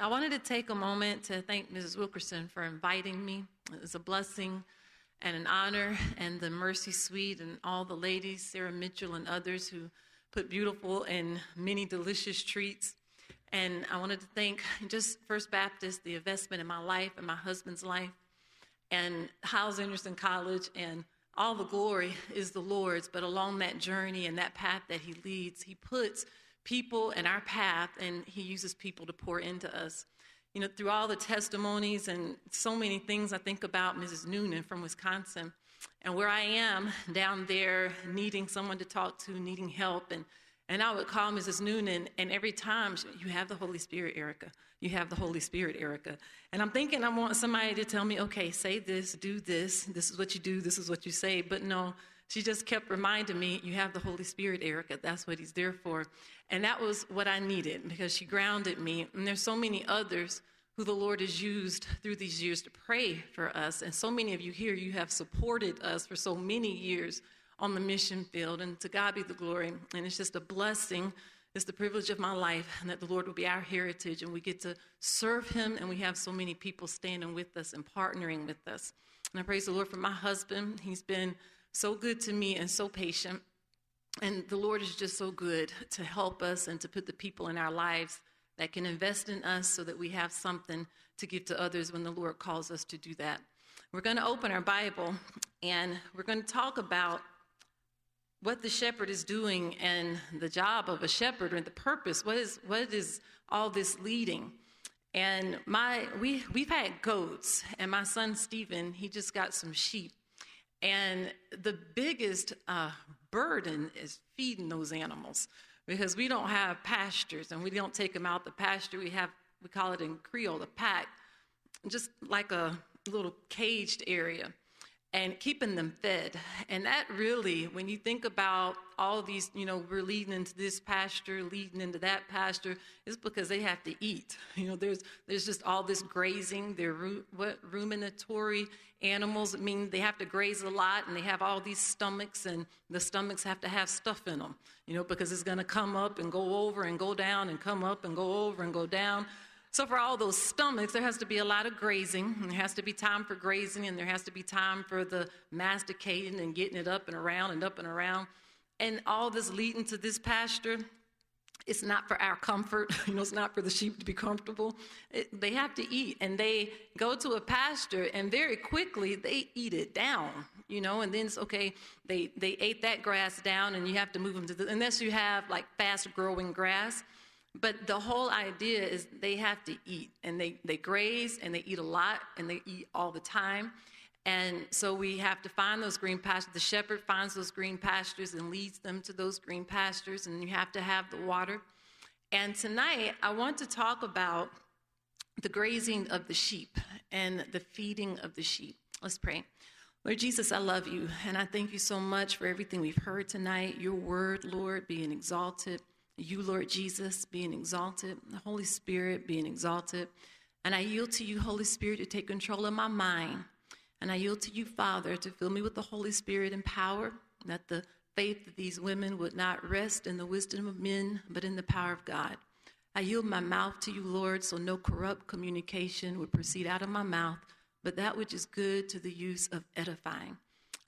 I wanted to take a moment to thank Mrs. Wilkerson for inviting me. It was a blessing and an honor, and the Mercy Suite and all the ladies, Sarah Mitchell and others who put beautiful and many delicious treats. And I wanted to thank just First Baptist, the investment in my life and my husband's life, and Hyles Anderson College, and all the glory is the Lord's. But along that journey and that path that He leads, He puts people in our path, and He uses people to pour into us. You know, through all the testimonies and so many things, I think about Mrs. Noonan from Wisconsin and where I am down there needing someone to talk to, needing help. And, and I would call Mrs. Noonan, and every time, she, you have the Holy Spirit, Erica. You have the Holy Spirit, Erica. And I'm thinking I want somebody to tell me, okay, say this, do this, this is what you do, this is what you say. But no, she just kept reminding me, you have the Holy Spirit, Erica. That's what He's there for. And that was what I needed because she grounded me. And there's so many others who the Lord has used through these years to pray for us. And so many of you here, you have supported us for so many years on the mission field. And to God be the glory. And it's just a blessing. It's the privilege of my life and that the Lord will be our heritage and we get to serve Him. And we have so many people standing with us and partnering with us. And I praise the Lord for my husband. He's been so good to me and so patient. And the Lord is just so good to help us and to put the people in our lives that can invest in us so that we have something to give to others when the Lord calls us to do that. We're going to open our Bible and we're going to talk about what the shepherd is doing and the job of a shepherd and the purpose. What is, what is all this leading? And my, we, we've had goats, and my son Stephen, he just got some sheep. And the biggest uh, burden is feeding those animals because we don't have pastures and we don't take them out the pasture. We have, we call it in Creole, a pack, just like a little caged area and keeping them fed. And that really, when you think about all these, you know, we're leading into this pasture, leading into that pasture, is because they have to eat. You know, there's there's just all this grazing. They're ru- what ruminatory animals. I mean, they have to graze a lot, and they have all these stomachs, and the stomachs have to have stuff in them. You know, because it's going to come up and go over and go down and come up and go over and go down. So, for all those stomachs, there has to be a lot of grazing. There has to be time for grazing, and there has to be time for the masticating and getting it up and around and up and around. And all this leading to this pasture, it's not for our comfort. You know, it's not for the sheep to be comfortable. It, they have to eat, and they go to a pasture, and very quickly they eat it down. You know, and then it's okay. They they ate that grass down, and you have to move them to the unless you have like fast growing grass but the whole idea is they have to eat and they, they graze and they eat a lot and they eat all the time. And so we have to find those green pastures. The shepherd finds those green pastures and leads them to those green pastures, and you have to have the water. And tonight, I want to talk about the grazing of the sheep and the feeding of the sheep. Let's pray. Lord Jesus, I love you, and I thank you so much for everything we've heard tonight. Your word, Lord, being exalted you, Lord Jesus, being exalted, the Holy Spirit being exalted. And I yield to you, Holy Spirit, to take control of my mind. And I yield to you, Father, to fill me with the Holy Spirit and power, that the faith of these women would not rest in the wisdom of men, but in the power of God. I yield my mouth to you, Lord, so no corrupt communication would proceed out of my mouth, but that which is good to the use of edifying.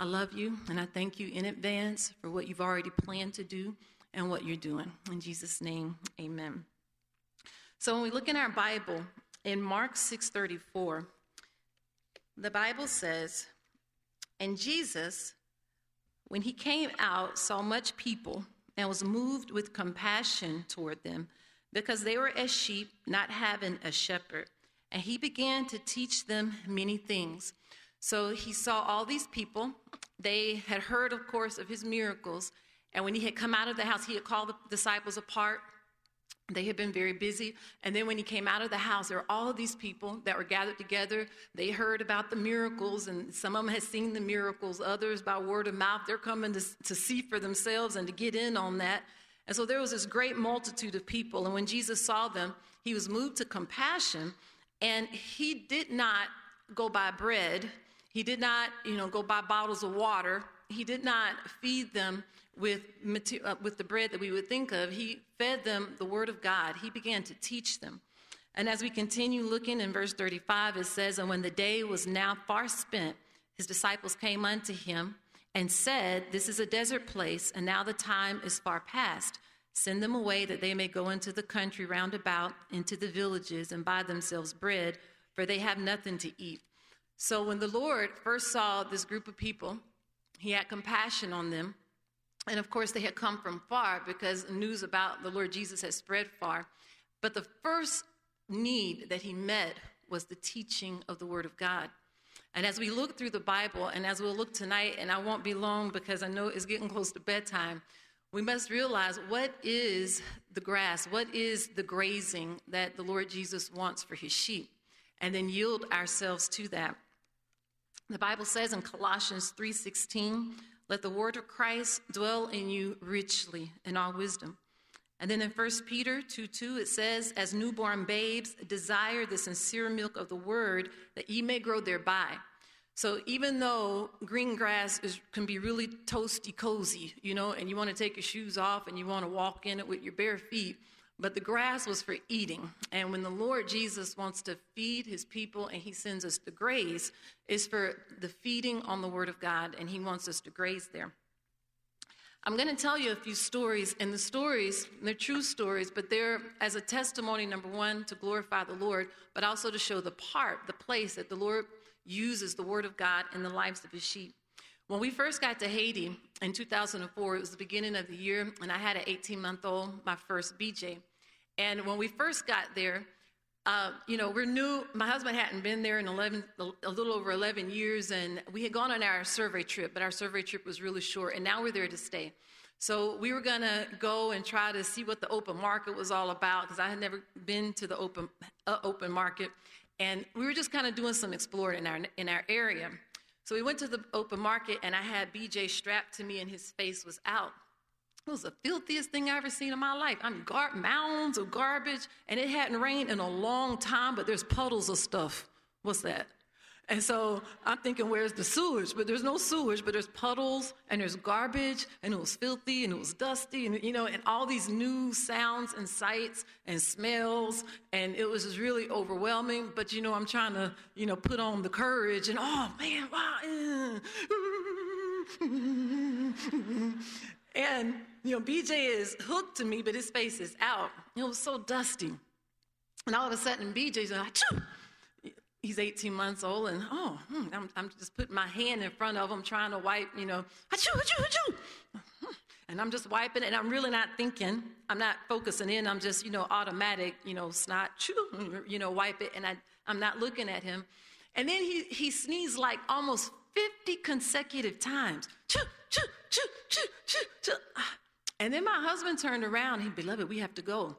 I love you, and I thank you in advance for what you've already planned to do and what you're doing. In Jesus' name, amen. So when we look in our Bible, in Mark 6:34, the Bible says, And Jesus, when he came out, saw much people and was moved with compassion toward them, because they were as sheep, not having a shepherd. And he began to teach them many things. So he saw all these people. They had heard, of course, of his miracles and when he had come out of the house, he had called the disciples apart. They had been very busy. And then when he came out of the house, there were all of these people that were gathered together. They heard about the miracles, and some of them had seen the miracles, others by word of mouth. They're coming to, to see for themselves and to get in on that. And so there was this great multitude of people. And when Jesus saw them, he was moved to compassion. And he did not go buy bread, he did not, you know, go buy bottles of water. He did not feed them with, uh, with the bread that we would think of, he fed them the word of God. He began to teach them. And as we continue looking in verse 35, it says, And when the day was now far spent, his disciples came unto him and said, This is a desert place, and now the time is far past. Send them away that they may go into the country round about, into the villages, and buy themselves bread, for they have nothing to eat. So when the Lord first saw this group of people, he had compassion on them. And of course, they had come from far because news about the Lord Jesus had spread far. But the first need that he met was the teaching of the Word of God. And as we look through the Bible, and as we'll look tonight, and I won't be long because I know it's getting close to bedtime, we must realize what is the grass, what is the grazing that the Lord Jesus wants for his sheep, and then yield ourselves to that. The Bible says in Colossians 3:16, "Let the word of Christ dwell in you richly in all wisdom." And then in 1 Peter 2 2, it says, As newborn babes, desire the sincere milk of the word that ye may grow thereby. So even though green grass is, can be really toasty cozy, you know, and you want to take your shoes off and you want to walk in it with your bare feet, but the grass was for eating. And when the Lord Jesus wants to feed his people and he sends us the graze, is for the feeding on the word of God, and he wants us to graze there. I'm going to tell you a few stories, and the stories, they're true stories, but they're as a testimony, number one, to glorify the Lord, but also to show the part, the place that the Lord uses the Word of God in the lives of His sheep. When we first got to Haiti in 2004, it was the beginning of the year, and I had an 18 month old, my first BJ. And when we first got there, uh, you know, we're new. My husband hadn't been there in 11, a little over 11 years, and we had gone on our survey trip, but our survey trip was really short, and now we're there to stay. So we were going to go and try to see what the open market was all about because I had never been to the open uh, open market, and we were just kind of doing some exploring in our in our area. So we went to the open market, and I had BJ strapped to me, and his face was out. It was the filthiest thing I ever seen in my life. I mean, gar- mounds of garbage, and it hadn't rained in a long time, but there's puddles of stuff. What's that? And so I'm thinking, where's the sewage? But there's no sewage, but there's puddles and there's garbage, and it was filthy and it was dusty, and you know, and all these new sounds and sights and smells, and it was just really overwhelming. But you know, I'm trying to, you know, put on the courage, and oh man, wow. and you know, BJ is hooked to me, but his face is out. It was so dusty. And all of a sudden, BJ's like, Achoo! he's 18 months old, and oh, hmm, I'm, I'm, just putting my hand in front of him, trying to wipe, you know, achoo, achoo, achoo. And I'm just wiping it, and I'm really not thinking. I'm not focusing in. I'm just, you know, automatic, you know, snot, you know, wipe it, and I, I'm not looking at him. And then he, he sneezed like almost 50 consecutive times. Choo, choo, choo, choo, choo, choo. And then my husband turned around. He, beloved, we have to go.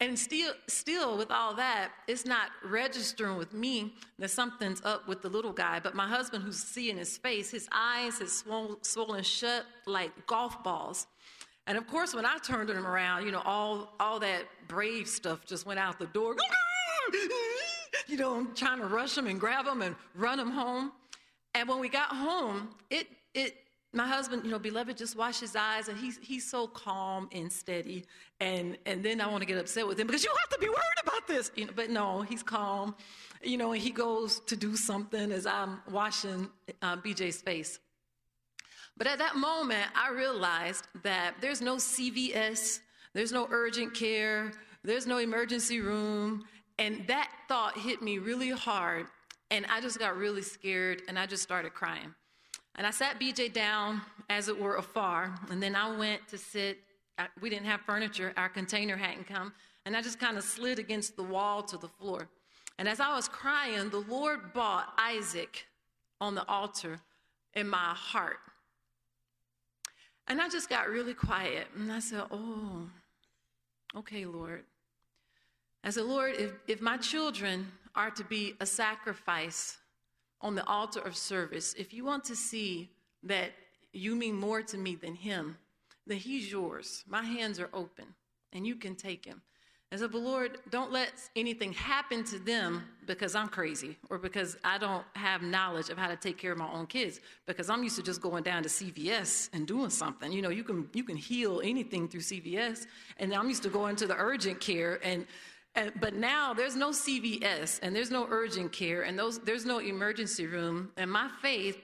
And still, still, with all that, it's not registering with me that something's up with the little guy. But my husband, who's seeing his face, his eyes had swollen, swollen shut like golf balls. And of course, when I turned him around, you know, all all that brave stuff just went out the door. you know, I'm trying to rush him and grab him and run him home. And when we got home, it it my husband, you know, beloved, just wash his eyes, and he's he's so calm and steady. And and then I want to get upset with him because you have to be worried about this, you know. But no, he's calm, you know. And he goes to do something as I'm washing uh, BJ's face. But at that moment, I realized that there's no CVS, there's no urgent care, there's no emergency room, and that thought hit me really hard. And I just got really scared, and I just started crying. And I sat BJ down, as it were, afar. And then I went to sit. We didn't have furniture, our container hadn't come. And I just kind of slid against the wall to the floor. And as I was crying, the Lord bought Isaac on the altar in my heart. And I just got really quiet. And I said, Oh, okay, Lord. I said, Lord, if, if my children are to be a sacrifice on the altar of service, if you want to see that you mean more to me than him, then he's yours. My hands are open and you can take him. And so, but Lord, don't let anything happen to them because I'm crazy or because I don't have knowledge of how to take care of my own kids. Because I'm used to just going down to CVS and doing something. You know, you can you can heal anything through CVS, and I'm used to going to the urgent care and And, but now there's no CVS and there's no urgent care and those, there's no emergency room. And my faith,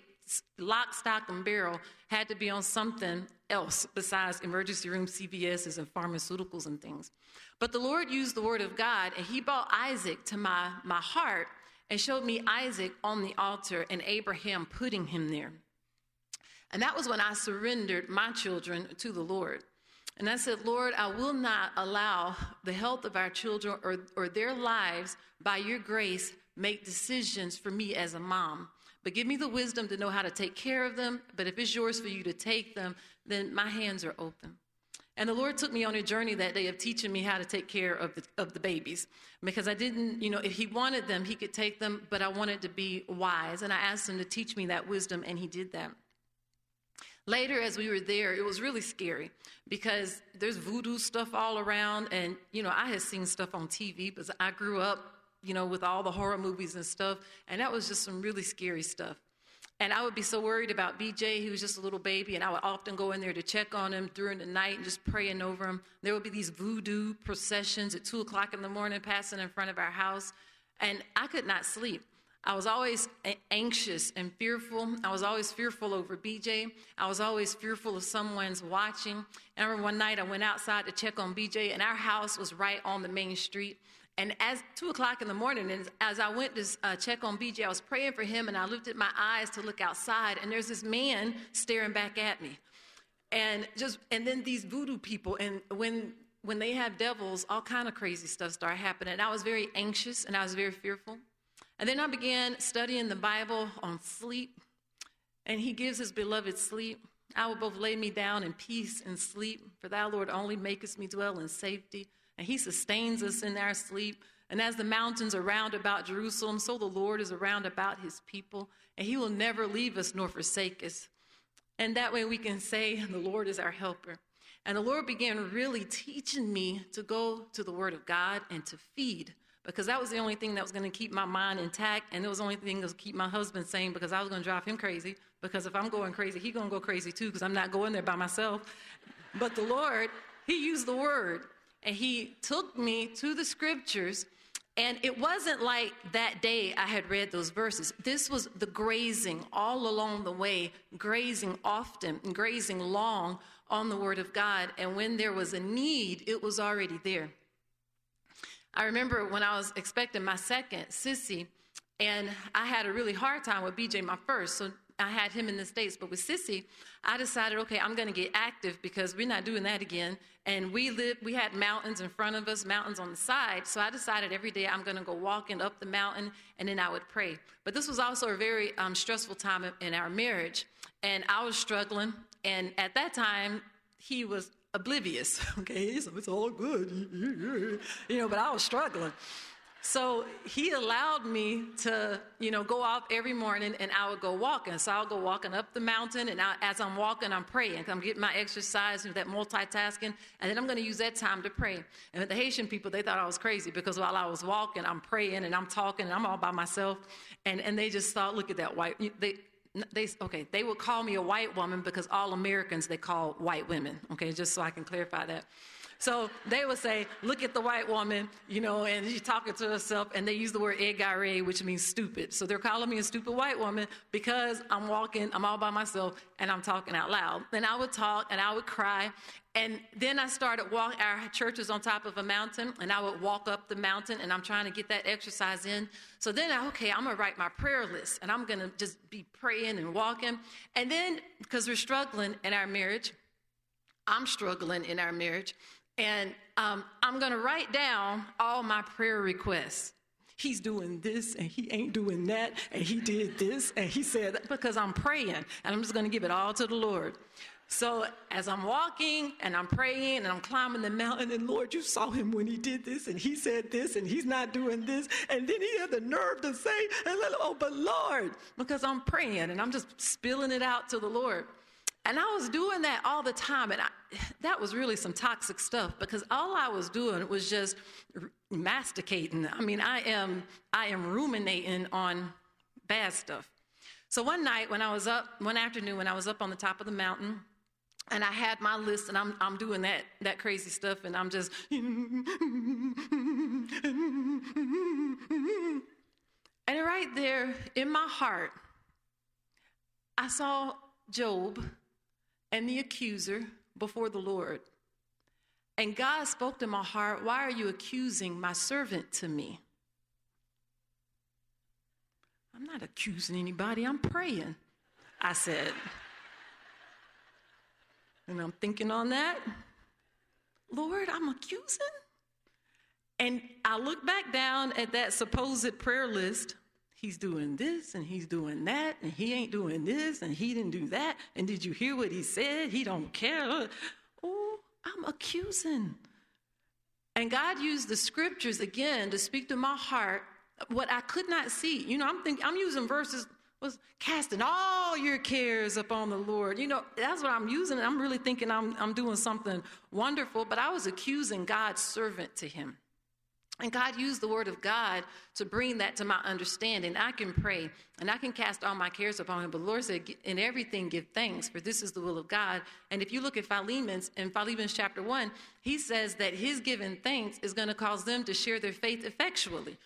lock, stock, and barrel, had to be on something else besides emergency room, CVSs, and pharmaceuticals and things. But the Lord used the word of God and He brought Isaac to my, my heart and showed me Isaac on the altar and Abraham putting him there. And that was when I surrendered my children to the Lord. And I said, Lord, I will not allow the health of our children or, or their lives, by your grace, make decisions for me as a mom. But give me the wisdom to know how to take care of them. But if it's yours for you to take them, then my hands are open. And the Lord took me on a journey that day of teaching me how to take care of the, of the babies. Because I didn't, you know, if He wanted them, He could take them, but I wanted to be wise. And I asked Him to teach me that wisdom, and He did that. Later, as we were there, it was really scary because there's voodoo stuff all around. And, you know, I had seen stuff on TV, but I grew up, you know, with all the horror movies and stuff. And that was just some really scary stuff. And I would be so worried about BJ. He was just a little baby, and I would often go in there to check on him during the night and just praying over him. There would be these voodoo processions at 2 o'clock in the morning passing in front of our house, and I could not sleep. I was always anxious and fearful. I was always fearful over BJ. I was always fearful of someone's watching. I remember one night I went outside to check on BJ, and our house was right on the main street. And as two o'clock in the morning, and as I went to uh, check on BJ, I was praying for him, and I lifted my eyes to look outside, and there's this man staring back at me, and just and then these voodoo people, and when when they have devils, all kind of crazy stuff start happening. And I was very anxious, and I was very fearful, and then I began studying the Bible on sleep, and He gives His beloved sleep. I will both lay me down in peace and sleep, for Thou, Lord, only makest me dwell in safety and he sustains us in our sleep. And as the mountains are round about Jerusalem, so the Lord is around about his people, and he will never leave us nor forsake us. And that way we can say, The Lord is our helper. And the Lord began really teaching me to go to the Word of God and to feed, because that was the only thing that was going to keep my mind intact, and it was the only thing that was keep my husband sane, because I was going to drive him crazy. Because if I'm going crazy, he's going to go crazy too, because I'm not going there by myself. But the Lord, He used the Word and he took me to the scriptures. And it wasn't like that day I had read those verses. This was the grazing all along the way, grazing often, and grazing long on the Word of God. And when there was a need, it was already there. I remember when I was expecting my second, Sissy, and I had a really hard time with BJ, my first. So I had him in the States, but with Sissy, I decided, okay, I'm going to get active because we're not doing that again. And we lived, we had mountains in front of us, mountains on the side. So I decided every day I'm going to go walking up the mountain and then I would pray. But this was also a very um, stressful time in our marriage. And I was struggling. And at that time, he was oblivious. Okay, so it's all good. you know, but I was struggling. So he allowed me to, you know, go off every morning and I would go walking. So I'll go walking up the mountain and I, as I'm walking, I'm praying. I'm getting my exercise and that multitasking. And then I'm going to use that time to pray. And the Haitian people, they thought I was crazy because while I was walking, I'm praying and I'm talking and I'm all by myself. And, and they just thought, look at that white, they, they okay they would call me a white woman because all americans they call white women okay just so i can clarify that so they would say, look at the white woman, you know, and she's talking to herself, and they use the word égaré, which means stupid. So they're calling me a stupid white woman because I'm walking, I'm all by myself, and I'm talking out loud. And I would talk and I would cry. And then I started walking, our church is on top of a mountain, and I would walk up the mountain, and I'm trying to get that exercise in. So then, I, okay, I'm gonna write my prayer list, and I'm gonna just be praying and walking. And then, because we're struggling in our marriage, I'm struggling in our marriage. And um, I'm to write down all my prayer requests. He's doing this and he ain't doing that, and he did this and he said that because I'm praying and I'm just to give it all to the Lord. So as I'm walking and I'm praying and I'm climbing the mountain, and Lord, you saw him when he did this and he said this and he's not doing this. And then he had the nerve to say, Oh, but Lord, because I'm praying and I'm just spilling it out to the Lord. And I was doing that all the time. And I, that was really some toxic stuff because all I was doing was just masticating. I mean, I am, I am ruminating on bad stuff. So one night when I was up, one afternoon when I was up on the top of the mountain, and I had my list, and I'm, I'm doing that, that crazy stuff, and I'm just. and right there in my heart, I saw Job and the accuser before the Lord. And God spoke to my heart, Why are you accusing my servant to me? I'm not accusing anybody, I'm praying, I said. And I'm thinking on that. Lord, I'm accusing? And I look back down at that supposed prayer list. He's doing this and he's doing that, and he ain't doing this and he didn't do that. And did you hear what he said? He don't care. Oh, I'm accusing. And God used the scriptures again to speak to my heart what I could not see. You know, I'm thinking I'm using verses was casting all your cares upon the Lord. You know, that's what I'm using. I'm really thinking I'm, I'm doing something wonderful, but I was accusing God's servant to him. And God used the word of God to bring that to my understanding. I can pray and I can cast all my cares upon him. But Lord said, in everything give thanks, for this is the will of God. And if you look at Philemon's, in Philemon's chapter one, he says that his giving thanks is going to cause them to share their faith effectually.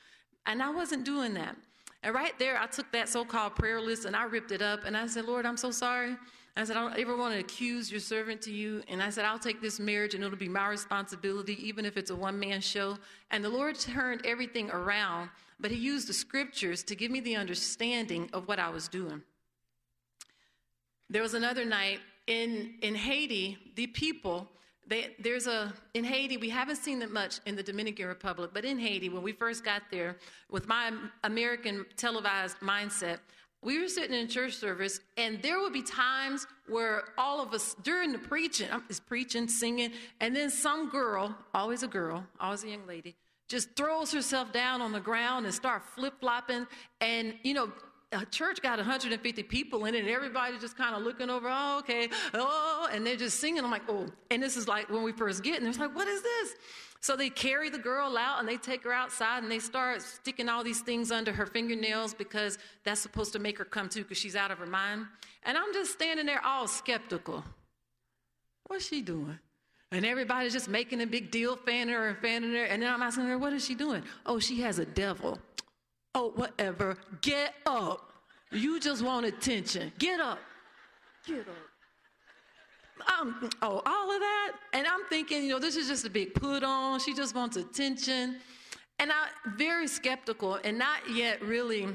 And I wasn't doing that. And right there, I took that so called prayer list and I ripped it up and I said, Lord, I'm so sorry. I said, I don't ever want to accuse your servant to you. And I said, I'll take this marriage and it'll be my responsibility, even if it's a one man show. And the Lord turned everything around, but He used the scriptures to give me the understanding of what I was doing. There was another night in, in Haiti, the people they, there's a in Haiti. We haven't seen it much in the Dominican Republic, but in Haiti, when we first got there, with my American televised mindset, we were sitting in church service, and there would be times where all of us during the preaching, I'm preaching, singing, and then some girl, always a girl, always a young lady, just throws herself down on the ground and start flip flopping, and you know a church got 150 people in it, and everybody just kind of looking over, oh, okay, oh, and they're just singing. I'm like, oh, and this is like when we first get, and it's like, what is this? So they carry the girl out and they take her outside and they start sticking all these things under her fingernails because that's supposed to make her come to because she's out of her mind. And I'm just standing there all skeptical. What's she doing? And everybody's just making a big deal, fanning her and fanning her. And then I'm asking her, what is she doing? Oh, she has a devil. Oh, whatever. Get up. You just want attention. Get up. Get up. Um, oh, all of that. And I'm thinking, you know, this is just a big put on. She just wants attention. And I'm very skeptical and not yet really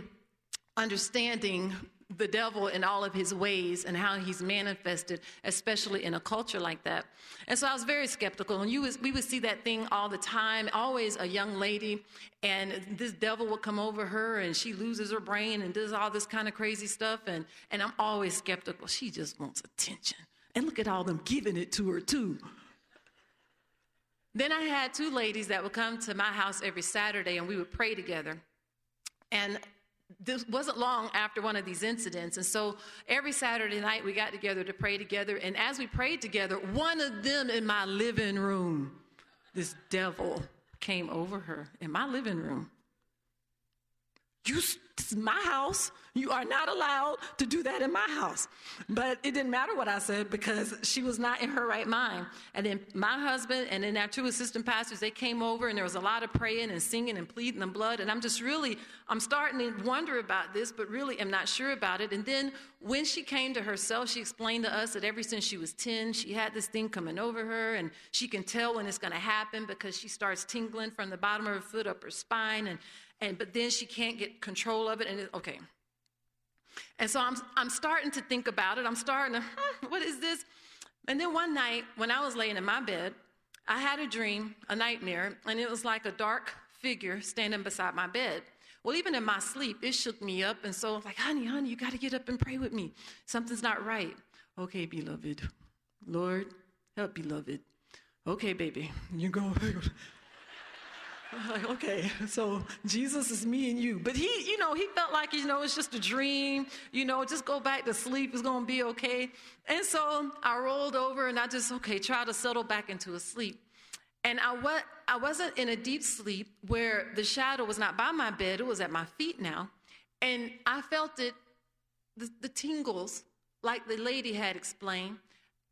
understanding the devil in all of his ways and how he's manifested, especially in a culture like that. And so I was very skeptical. And you was, we would see that thing all the time, always a young lady, and this devil would come over her and she loses her brain and does all this kind of crazy stuff. And, and I'm always skeptical. She just wants attention. And look at all them giving it to her, too. Then I had two ladies that would come to my house every Saturday and we would pray together. And this wasn't long after one of these incidents. And so every Saturday night we got together to pray together. And as we prayed together, one of them in my living room, this devil came over her in my living room. You, this is my house. You are not allowed to do that in my house. But it didn't matter what I said because she was not in her right mind. And then my husband and then our two assistant pastors, they came over and there was a lot of praying and singing and pleading the blood. And I'm just really, I'm starting to wonder about this, but really am not sure about it. And then when she came to herself, she explained to us that ever since she was 10, she had this thing coming over her and she can tell when it's going to happen because she starts tingling from the bottom of her foot up her spine. And and but then she can't get control of it and it, okay. And so I'm, I'm starting to think about it. I'm starting to what is this? And then one night when i was laying in my bed i had a dream a nightmare and it was like a dark figure standing beside my bed. Well even in my sleep it shook me up and so I was like honey honey you got to get up and pray with me. Something's not right. Okay beloved. Lord help beloved. Okay baby you go okay, so Jesus is me and you. But he, you know, he felt like, you know, it's just a dream, you know, just go back to sleep, it's gonna be okay. And so I rolled over and I just, okay, try to settle back into a sleep. And I, wa- I wasn't in a deep sleep where the shadow was not by my bed, it was at my feet now. And I felt it, the, the tingles, like the lady had explained.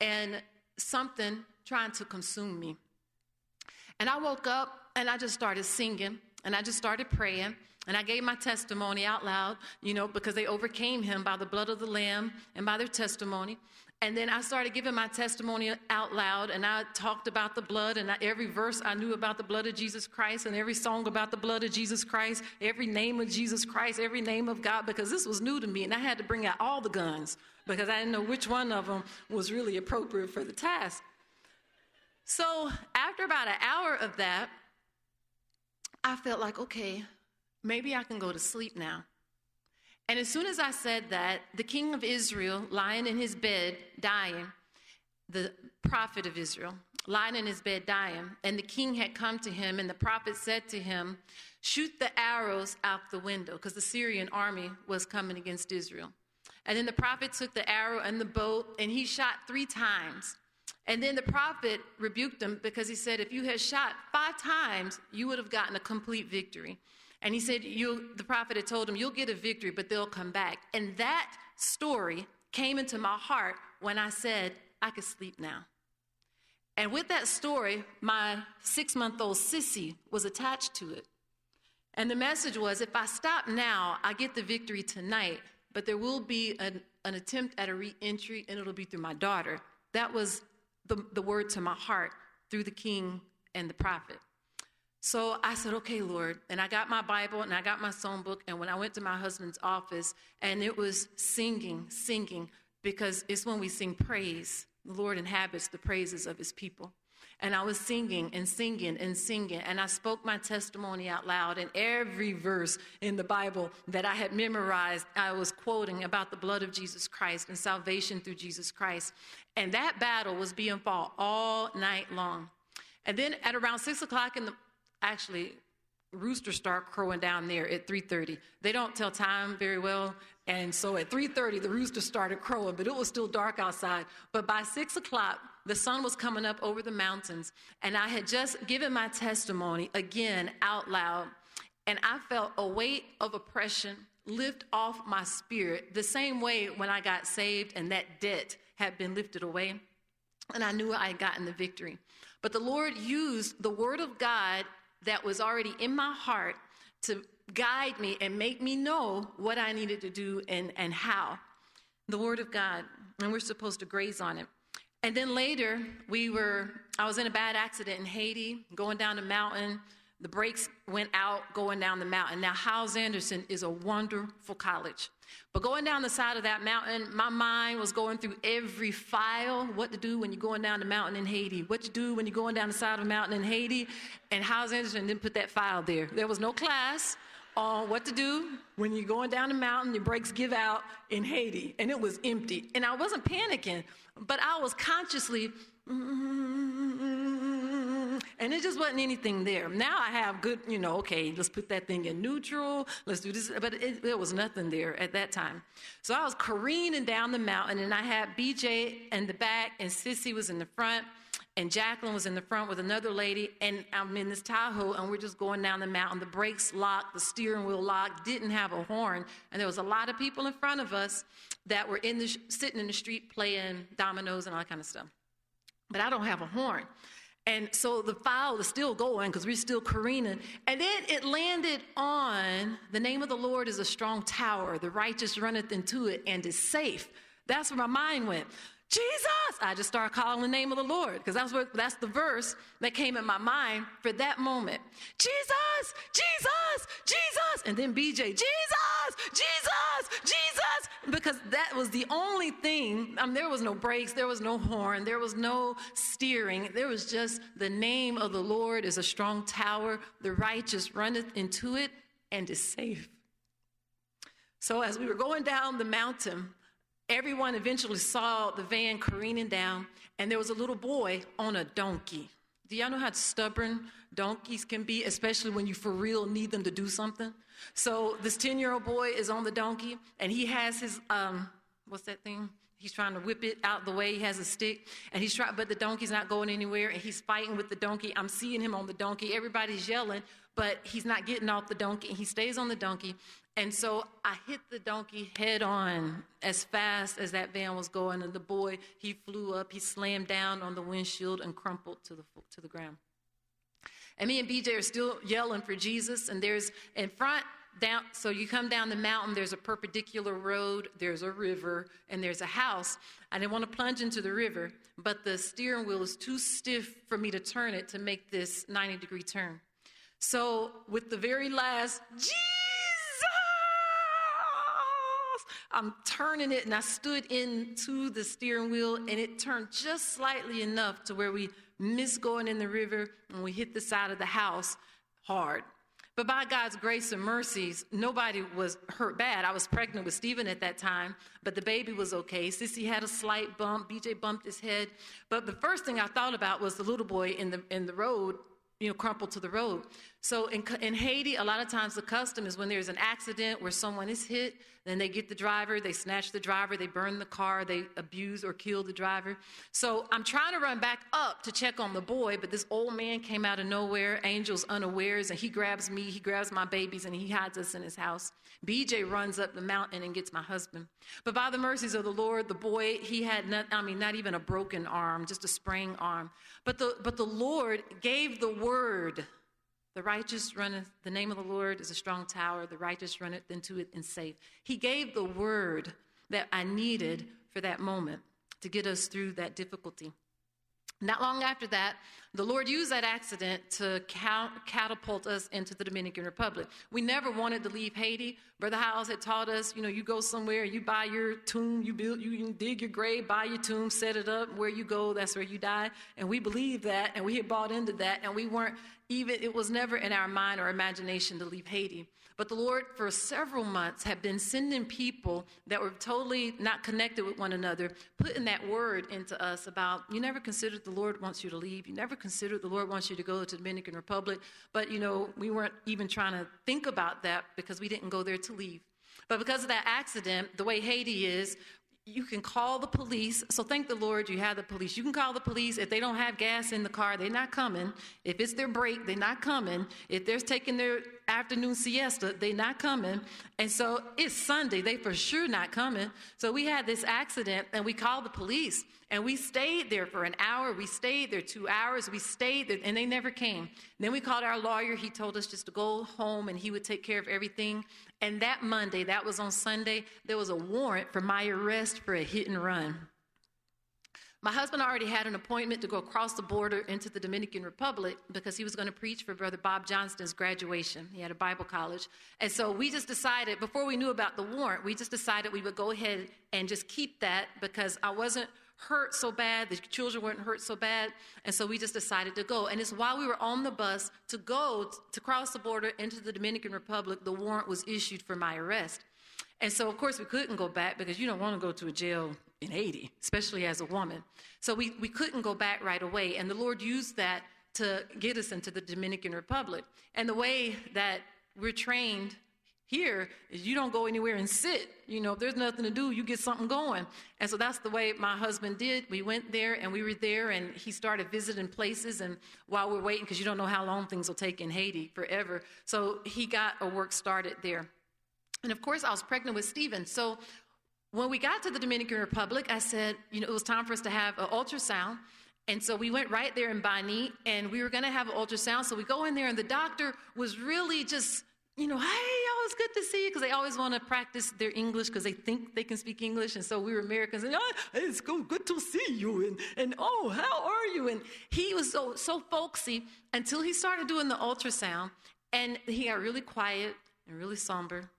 and something trying to consume me. And I woke up and I just started singing and I just started praying. And I gave my testimony out loud, you know, because they overcame him by the blood of the Lamb and by their testimony. And then I started giving my testimony out loud, and I talked about the blood, and I, every verse I knew about the blood of Jesus Christ, and every song about the blood of Jesus Christ, every name of Jesus Christ, every name of God, because this was new to me, and I had to bring out all the guns because I didn't know which one of them was really appropriate for the task. So after about an hour of that, I felt like, okay, maybe I can go to sleep now. And as soon as I said that, the king of Israel, lying in his bed, dying, the prophet of Israel, lying in his bed, dying, and the king had come to him, and the prophet said to him, Shoot the arrows out the window, because the Syrian army was coming against Israel. And then the prophet took the arrow and the bow, and he shot three times. And then the prophet rebuked him because he said, If you had shot five times, you would have gotten a complete victory. And he said, you, the prophet had told him, You'll get a victory, but they'll come back. And that story came into my heart when I said, I could sleep now. And with that story, my six month old sissy was attached to it. And the message was if I stop now, I get the victory tonight, but there will be an, an attempt at a re entry, and it'll be through my daughter. That was the, the word to my heart through the king and the prophet. So I said, okay, Lord. And I got my Bible and I got my song book. And when I went to my husband's office, and it was singing, singing, because it's when we sing praise. The Lord inhabits the praises of his people. And I was singing and singing and singing. And I spoke my testimony out loud. And every verse in the Bible that I had memorized, I was quoting about the blood of Jesus Christ and salvation through Jesus Christ. And that battle was being fought all night long. And then at around six o'clock in the actually roosters start crowing down there at 3.30 they don't tell time very well and so at 3.30 the rooster started crowing but it was still dark outside. But by 6 o'clock the sun was coming up over the mountains and i had just given my testimony again out loud and i felt a weight of oppression lift off my spirit the same way when i got saved and that debt had been lifted away and i knew i had gotten the victory. But the lord used the word of god that was already in my heart to guide me and make me know what I needed to do and, and how. The Word of God, and we're supposed to graze on it. And then later, we were, I was in a bad accident in Haiti, going down the mountain. The brakes went out going down the mountain. Now, Hyles Anderson is a wonderful college. But going down the side of that mountain, my mind was going through every file what to do when you're going down the mountain in Haiti, what you do when you're going down the side of a mountain in Haiti. And Hyles Anderson didn't put that file there. There was no class on what to do when you're going down the mountain, your brakes give out in Haiti. And it was empty. And I wasn't panicking, but I was consciously. And it just wasn't anything there. Now I have good, you know, okay, let's put that thing in neutral, let's do this. But it, there was nothing there at that time. So I was careening down the mountain, and I had BJ in the back, and Sissy was in the front, and Jacqueline was in the front with another lady, and I'm in this Tahoe, and we're just going down the mountain. The brakes locked, the steering wheel locked, didn't have a horn, and there was a lot of people in front of us that were in the sitting in the street playing dominoes and all that kind of stuff. But I don't have a horn. And so the file is still going because we're still careening. And then it landed on the name of the Lord is a strong tower. The righteous runneth into it and is safe. That's where my mind went. Jesus! I just started calling the name of the Lord because that's what that's the verse that came in my mind for that moment. Jesus! Jesus! Jesus! And then BJ, Jesus! Jesus! Jesus! Because that was the only thing. I mean, there was no brakes, there was no horn, there was no steering. There was just the name of the Lord is a strong tower. The righteous runneth into it and is safe. So as we were going down the mountain, everyone eventually saw the van careening down, and there was a little boy on a donkey. Do y'all know how stubborn donkeys can be, especially when you for real need them to do something? So this 10 year old boy is on the donkey, and he has his, um, what's that thing? He's trying to whip it out the way. He has a stick, and he's trying, but the donkey's not going anywhere, and he's fighting with the donkey. I'm seeing him on the donkey. Everybody's yelling, but he's not getting off the donkey, and he stays on the donkey. And so I hit the donkey head on as fast as that van was going, and the boy he flew up, he slammed down on the windshield and crumpled to the to the ground. And me and BJ are still yelling for Jesus, and there's in front down so you come down the mountain there's a perpendicular road there's a river and there's a house. I didn't want to plunge into the river but the steering wheel is too stiff for me to turn it to make this 90 degree turn. So with the very last jesus i'm turning it and i stood into the steering wheel and it turned just slightly enough to where we missed going in the river and we hit the side of the house hard but by God's grace and mercies, nobody was hurt bad. I was pregnant with Stephen at that time, but the baby was okay. Sissy had a slight bump. BJ bumped his head. But the first thing I thought about was the little boy in the, in the road, you know, crumpled to the road. So in, in Haiti, a lot of times the custom is when there's an accident where someone is hit, then they get the driver, they snatch the driver, they burn the car, they abuse or kill the driver. So I'm trying to run back up to check on the boy, but this old man came out of nowhere, angels unawares, and he grabs me, he grabs my babies, and he hides us in his house. BJ runs up the mountain and gets my husband. But by the mercies of the Lord, the boy, he had not, I mean, not even a broken arm, just a sprained arm. But the, but the Lord gave the word the righteous runneth, the name of the Lord is a strong tower. The righteous runneth into it and safe. He gave the word that I needed for that moment to get us through that difficulty. Not long after that, the Lord used that accident to catapult us into the Dominican Republic. We never wanted to leave Haiti. Brother Howells had taught us, you know, you go somewhere, you buy your tomb, you build, you dig your grave, buy your tomb, set it up. Where you go, that's where you die. And we believed that, and we had bought into that, and we weren't even, it was never in our mind or imagination to leave Haiti. But the Lord, for several months, had been sending people that were totally not connected with one another, putting that word into us about you never considered the Lord wants you to leave. You never considered the Lord wants you to go to Dominican Republic. But, you know, we weren't even trying to think about that because we didn't go there to leave. But because of that accident, the way Haiti is, you can call the police. So thank the Lord you have the police. You can call the police. If they don't have gas in the car, they're not coming. If it's their break, they're not coming. If they're taking their afternoon siesta, they're not coming. And so it's Sunday, they for sure not coming. So we had this accident and we called the police and we stayed there for an hour. We stayed there two hours. We stayed there and they never came. Then we called our lawyer. He told us just to go home and he would take care of everything. And that Monday, that was on Sunday, there was a warrant for my arrest for a hit and run. My husband already had an appointment to go across the border into the Dominican Republic because he was going to preach for Brother Bob Johnston's graduation. He had a Bible college. And so we just decided, before we knew about the warrant, we just decided we would go ahead and just keep that because I wasn't hurt so bad, the children weren't hurt so bad, and so we just decided to go. And it's while we were on the bus to go to cross the border into the Dominican Republic, the warrant was issued for my arrest. And so, of course, we couldn't go back because you don't want to go to a jail in Haiti, especially as a woman. So we, we couldn't go back right away. And the Lord used that to get us into the Dominican Republic. And the way that we're trained here is you don't go anywhere and sit. You know, if there's nothing to do, you get something going. And so that's the way my husband did. We went there and we were there and he started visiting places. And while we're waiting, because you don't know how long things will take in Haiti, forever. So he got a work started there. And of course, I was pregnant with Stephen. So when we got to the Dominican Republic, I said, you know, it was time for us to have an ultrasound. And so we went right there in Bani, and we were going to have an ultrasound. So we go in there, and the doctor was really just, you know, hey, to see you, because they always want to practice their English because they think they can speak English. And so we were Americans, and oh, it's good to see you, and, and oh, how are you? And he was so, so folksy until he started doing the ultrasound, and he got really quiet and really somber.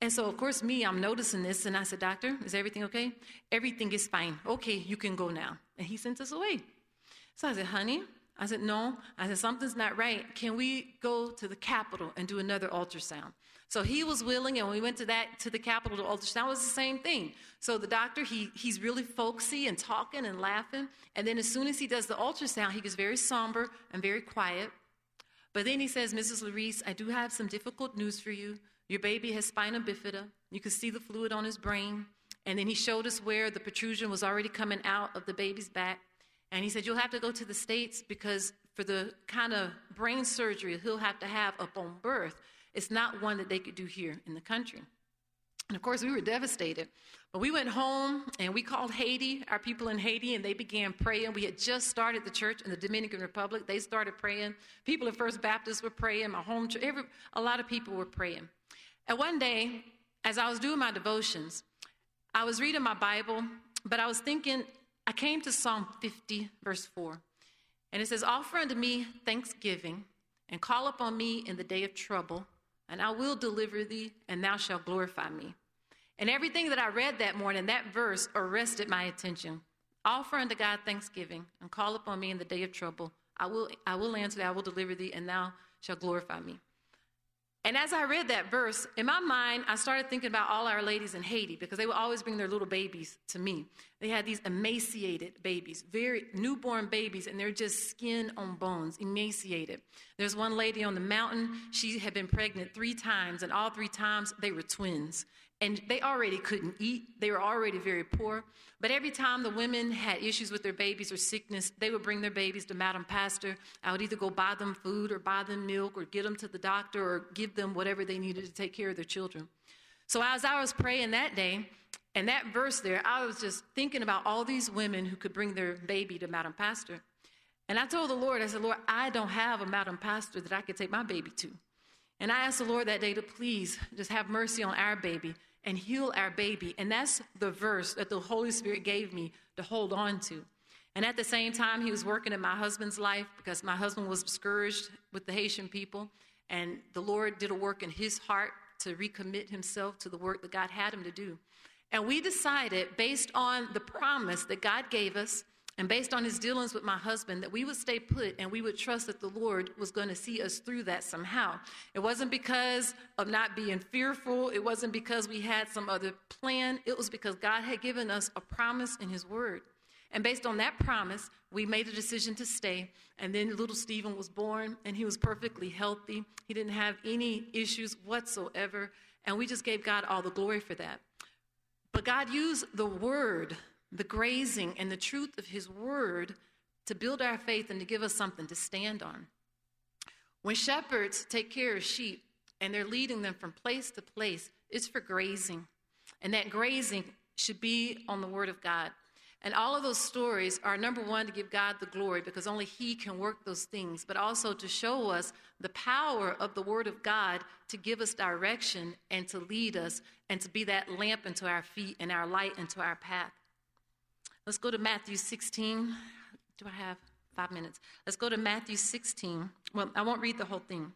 And so, of course, me, I'm noticing this, and I said, Doctor, is everything okay? Everything is fine. Okay, you can go now. And he sent us away. So I said, Honey, I said, No. I said, Something's not right. Can we go to the capital and do another ultrasound? So he was willing, and we went to that to the capital to ultrasound. It was the same thing. So the doctor, he he's really folksy and talking and laughing. And then as soon as he does the ultrasound, he gets very somber and very quiet. But then he says, Mrs. Larice, I do have some difficult news for you. Your baby has spina bifida. You can see the fluid on his brain. And then he showed us where the protrusion was already coming out of the baby's back. And he said, You'll have to go to the States because for the kind of brain surgery he'll have to have upon birth, it's not one that they could do here in the country. And of course, we were devastated. But we went home and we called Haiti, our people in Haiti, and they began praying. We had just started the church in the Dominican Republic. They started praying. People at First Baptist were praying. My home church, every, a lot of people were praying. And one day, as I was doing my devotions, I was reading my Bible, but I was thinking, I came to Psalm 50, verse 4. And it says, Offer unto me thanksgiving, and call upon me in the day of trouble, and I will deliver thee, and thou shalt glorify me. And everything that I read that morning, that verse arrested my attention. Offer unto God thanksgiving, and call upon me in the day of trouble. I will, I will answer thee, I will deliver thee, and thou shalt glorify me. And as I read that verse, in my mind, I started thinking about all our ladies in Haiti because they would always bring their little babies to me. They had these emaciated babies, very newborn babies, and they're just skin on bones, emaciated. There's one lady on the mountain, she had been pregnant three times, and all three times they were twins. And they already couldn't eat, they were already very poor. But every time the women had issues with their babies or sickness, they would bring their babies to Madam Pastor. I would either go buy them food or buy them milk or get them to the doctor or give them whatever they needed to take care of their children. So as I was praying that day, and that verse there, I was just thinking about all these women who could bring their baby to Madam Pastor. And I told the Lord, I said, Lord, I don't have a Madam Pastor that I could take my baby to. And I asked the Lord that day to please just have mercy on our baby and heal our baby. And that's the verse that the Holy Spirit gave me to hold on to. And at the same time, he was working in my husband's life because my husband was discouraged with the Haitian people. And the Lord did a work in his heart to recommit himself to the work that God had him to do. And we decided, based on the promise that God gave us, and based on his dealings with my husband, that we would stay put and we would trust that the Lord was going to see us through that somehow. It wasn't because of not being fearful, it wasn't because we had some other plan, it was because God had given us a promise in his word. And based on that promise, we made a decision to stay. And then little Stephen was born, and he was perfectly healthy. He didn't have any issues whatsoever. And we just gave God all the glory for that. But God used the word the grazing and the truth of His Word to build our faith and to give us something to stand on. When shepherds take care of sheep and they're leading them from place to place, it's for grazing. And that grazing should be on the Word of God. And all of those stories are number one, to give God the glory because only He can work those things, but also to show us the power of the Word of God to give us direction and to lead us and to be that lamp into our feet and our light into our path. Let's go to Matthew 16. Do I have five minutes? Let's go to Matthew 16. Well, I won't read the whole thing.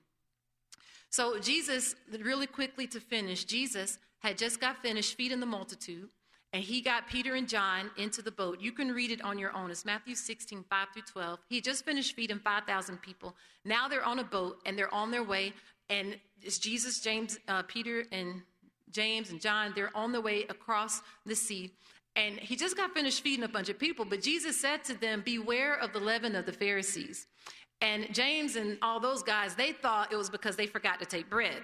So, Jesus, really quickly to finish, Jesus had just got finished feeding the multitude, and he got Peter and John into the boat. You can read it on your own. It's Matthew 16, 5 through 12. He just finished feeding 5,000 people. Now they're on a boat, and they're on their way, and it's Jesus, James, uh, Peter, and James and John. They're on the way across the sea. And he just got finished feeding a bunch of people, but Jesus said to them, Beware of the leaven of the Pharisees. And James and all those guys, they thought it was because they forgot to take bread.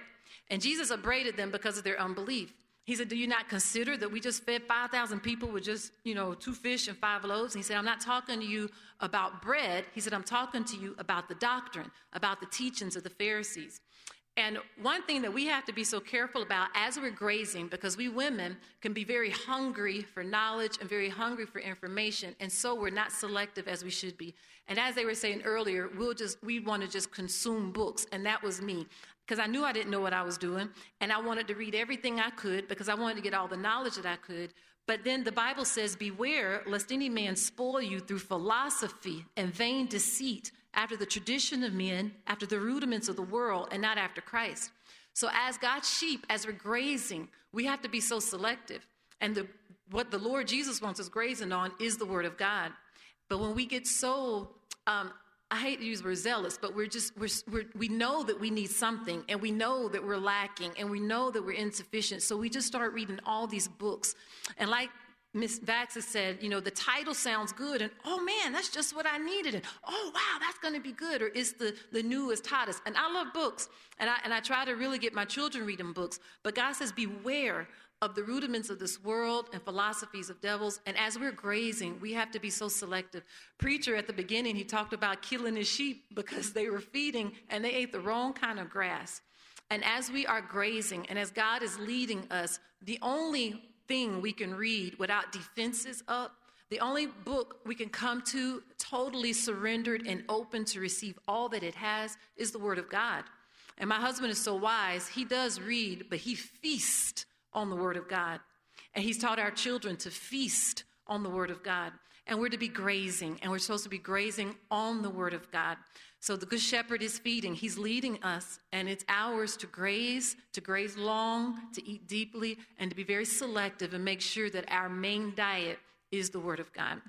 And Jesus upbraided them because of their unbelief. He said, Do you not consider that we just fed 5,000 people with just, you know, two fish and five loaves? And he said, I'm not talking to you about bread. He said, I'm talking to you about the doctrine, about the teachings of the Pharisees. And one thing that we have to be so careful about as we're grazing, because we women can be very hungry for knowledge and very hungry for information, and so we're not selective as we should be. And as they were saying earlier, we'll just we want to just consume books, and that was me. Because I knew I didn't know what I was doing, and I wanted to read everything I could because I wanted to get all the knowledge that I could. But then the Bible says, Beware lest any man spoil you through philosophy and vain deceit after the tradition of men, after the rudiments of the world, and not after Christ. So, as God's sheep, as we're grazing, we have to be so selective. And the, what the Lord Jesus wants us grazing on is the Word of God. But when we get so, um, I hate to use the word zealous, but we're just, we're, we're, we know that we need something, and we know that we're lacking, and we know that we're insufficient. So we just start reading all these books. And like Miss has said, you know, the title sounds good, and oh man, that's just what I needed, and oh wow, that's going to be good, or it's the the newest, hottest. And I love books, and I and I try to really get my children reading books. But God says, beware of the rudiments of this world and philosophies of devils. And as we're grazing, we have to be so selective. Preacher at the beginning, he talked about killing his sheep because they were feeding and they ate the wrong kind of grass. And as we are grazing and as God is leading us, the only thing we can read without defenses up, the only book we can come to totally surrendered and open to receive all that it has is the Word of God. And my husband is so wise, he does read, but he feasts on the Word of God. And he's taught our children to feast on the Word of God. And we're to be grazing, and we're supposed to be grazing on the Word of God. So the Good Shepherd is feeding, He's leading us, and it's ours to graze, to graze long, to eat deeply, and to be very selective and make sure that our main diet is the Word of God.